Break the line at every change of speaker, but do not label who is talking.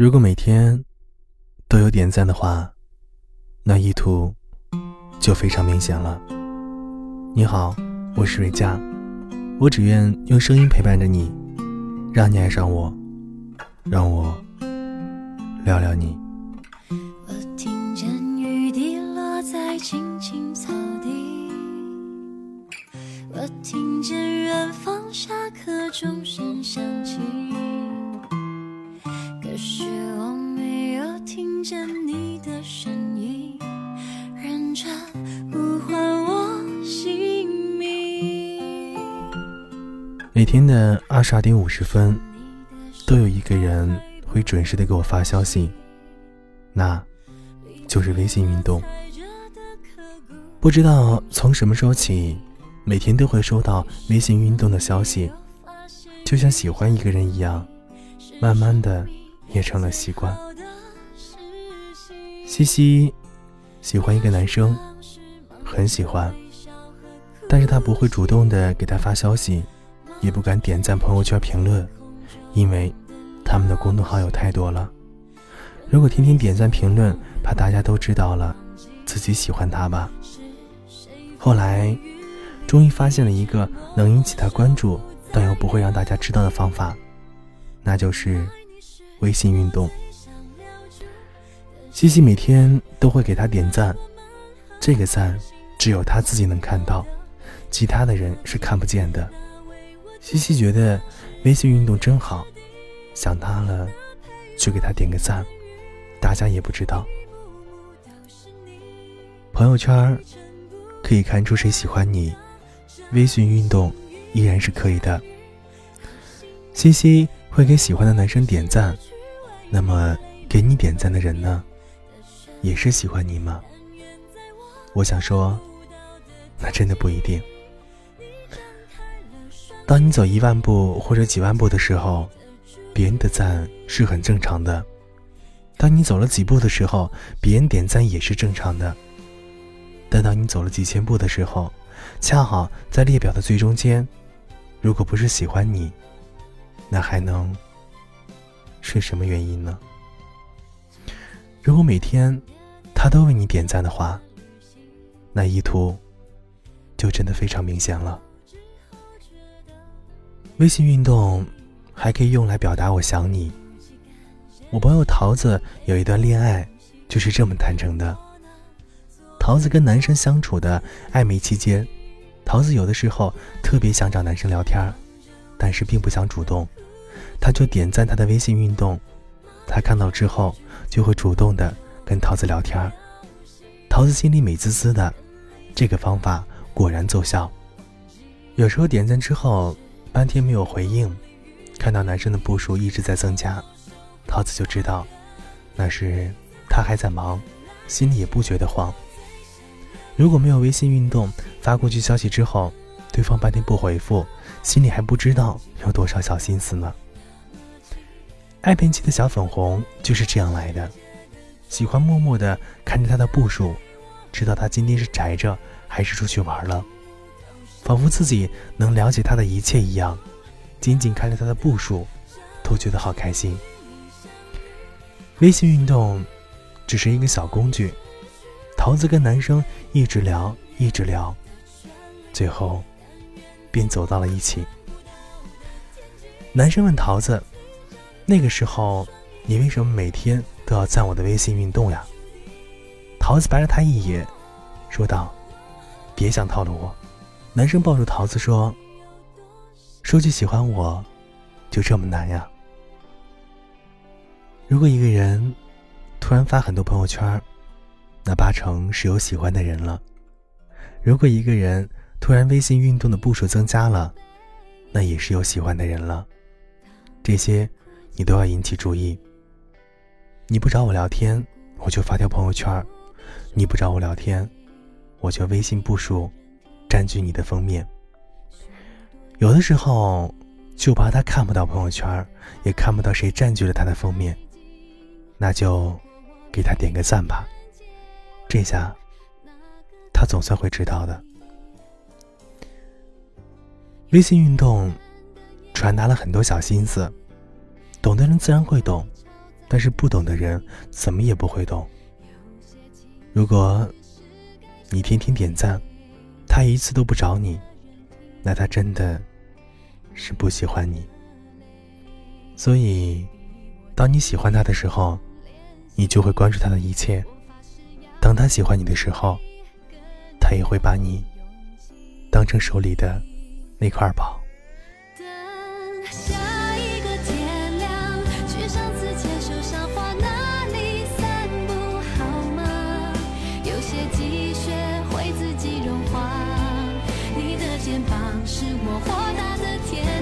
如果每天都有点赞的话，那意图就非常明显了。你好，我是瑞佳，我只愿用声音陪伴着你，让你爱上我，让我每天的二十二点五十分，都有一个人会准时的给我发消息，那就是微信运动。不知道从什么时候起，每天都会收到微信运动的消息，就像喜欢一个人一样，慢慢的也成了习惯。西西喜欢一个男生，很喜欢，但是他不会主动的给他发消息，也不敢点赞朋友圈评论，因为他们的共同好友太多了。如果天天点赞评论，怕大家都知道了自己喜欢他吧。后来，终于发现了一个能引起他关注，但又不会让大家知道的方法，那就是微信运动。西西每天都会给他点赞，这个赞只有他自己能看到，其他的人是看不见的。西西觉得微信运动真好，想他了就给他点个赞，大家也不知道。朋友圈可以看出谁喜欢你，微信运动依然是可以的。西西会给喜欢的男生点赞，那么给你点赞的人呢，也是喜欢你吗？我想说，那真的不一定。当你走一万步或者几万步的时候，别人的赞是很正常的；当你走了几步的时候，别人点赞也是正常的。但当你走了几千步的时候，恰好在列表的最中间，如果不是喜欢你，那还能是什么原因呢？如果每天他都为你点赞的话，那意图就真的非常明显了。微信运动还可以用来表达我想你。我朋友桃子有一段恋爱就是这么谈成的。桃子跟男生相处的暧昧期间，桃子有的时候特别想找男生聊天，但是并不想主动，他就点赞他的微信运动，他看到之后就会主动的跟桃子聊天。桃子心里美滋滋的，这个方法果然奏效。有时候点赞之后半天没有回应，看到男生的步数一直在增加，桃子就知道那是他还在忙，心里也不觉得慌。如果没有微信运动发过去消息之后，对方半天不回复，心里还不知道有多少小心思呢。爱骗期的小粉红就是这样来的，喜欢默默的看着他的步数，知道他今天是宅着还是出去玩了，仿佛自己能了解他的一切一样，仅仅看着他的步数，都觉得好开心。微信运动只是一个小工具。桃子跟男生一直聊，一直聊，最后便走到了一起。男生问桃子：“那个时候，你为什么每天都要赞我的微信运动呀？”桃子白了他一眼，说道：“别想套路我。”男生抱住桃子说：“说句喜欢我，就这么难呀？如果一个人突然发很多朋友圈，那八成是有喜欢的人了。如果一个人突然微信运动的步数增加了，那也是有喜欢的人了。这些你都要引起注意。你不找我聊天，我就发条朋友圈；你不找我聊天，我就微信步数占据你的封面。有的时候就怕他看不到朋友圈，也看不到谁占据了他的封面，那就给他点个赞吧。这下，他总算会知道的。微信运动传达了很多小心思，懂的人自然会懂，但是不懂的人怎么也不会懂。如果你天天点赞，他一次都不找你，那他真的是不喜欢你。所以，当你喜欢他的时候，你就会关注他的一切；当他喜欢你的时候，他也会把你当成手里的那块宝。
积雪会自己融是我豁达的天。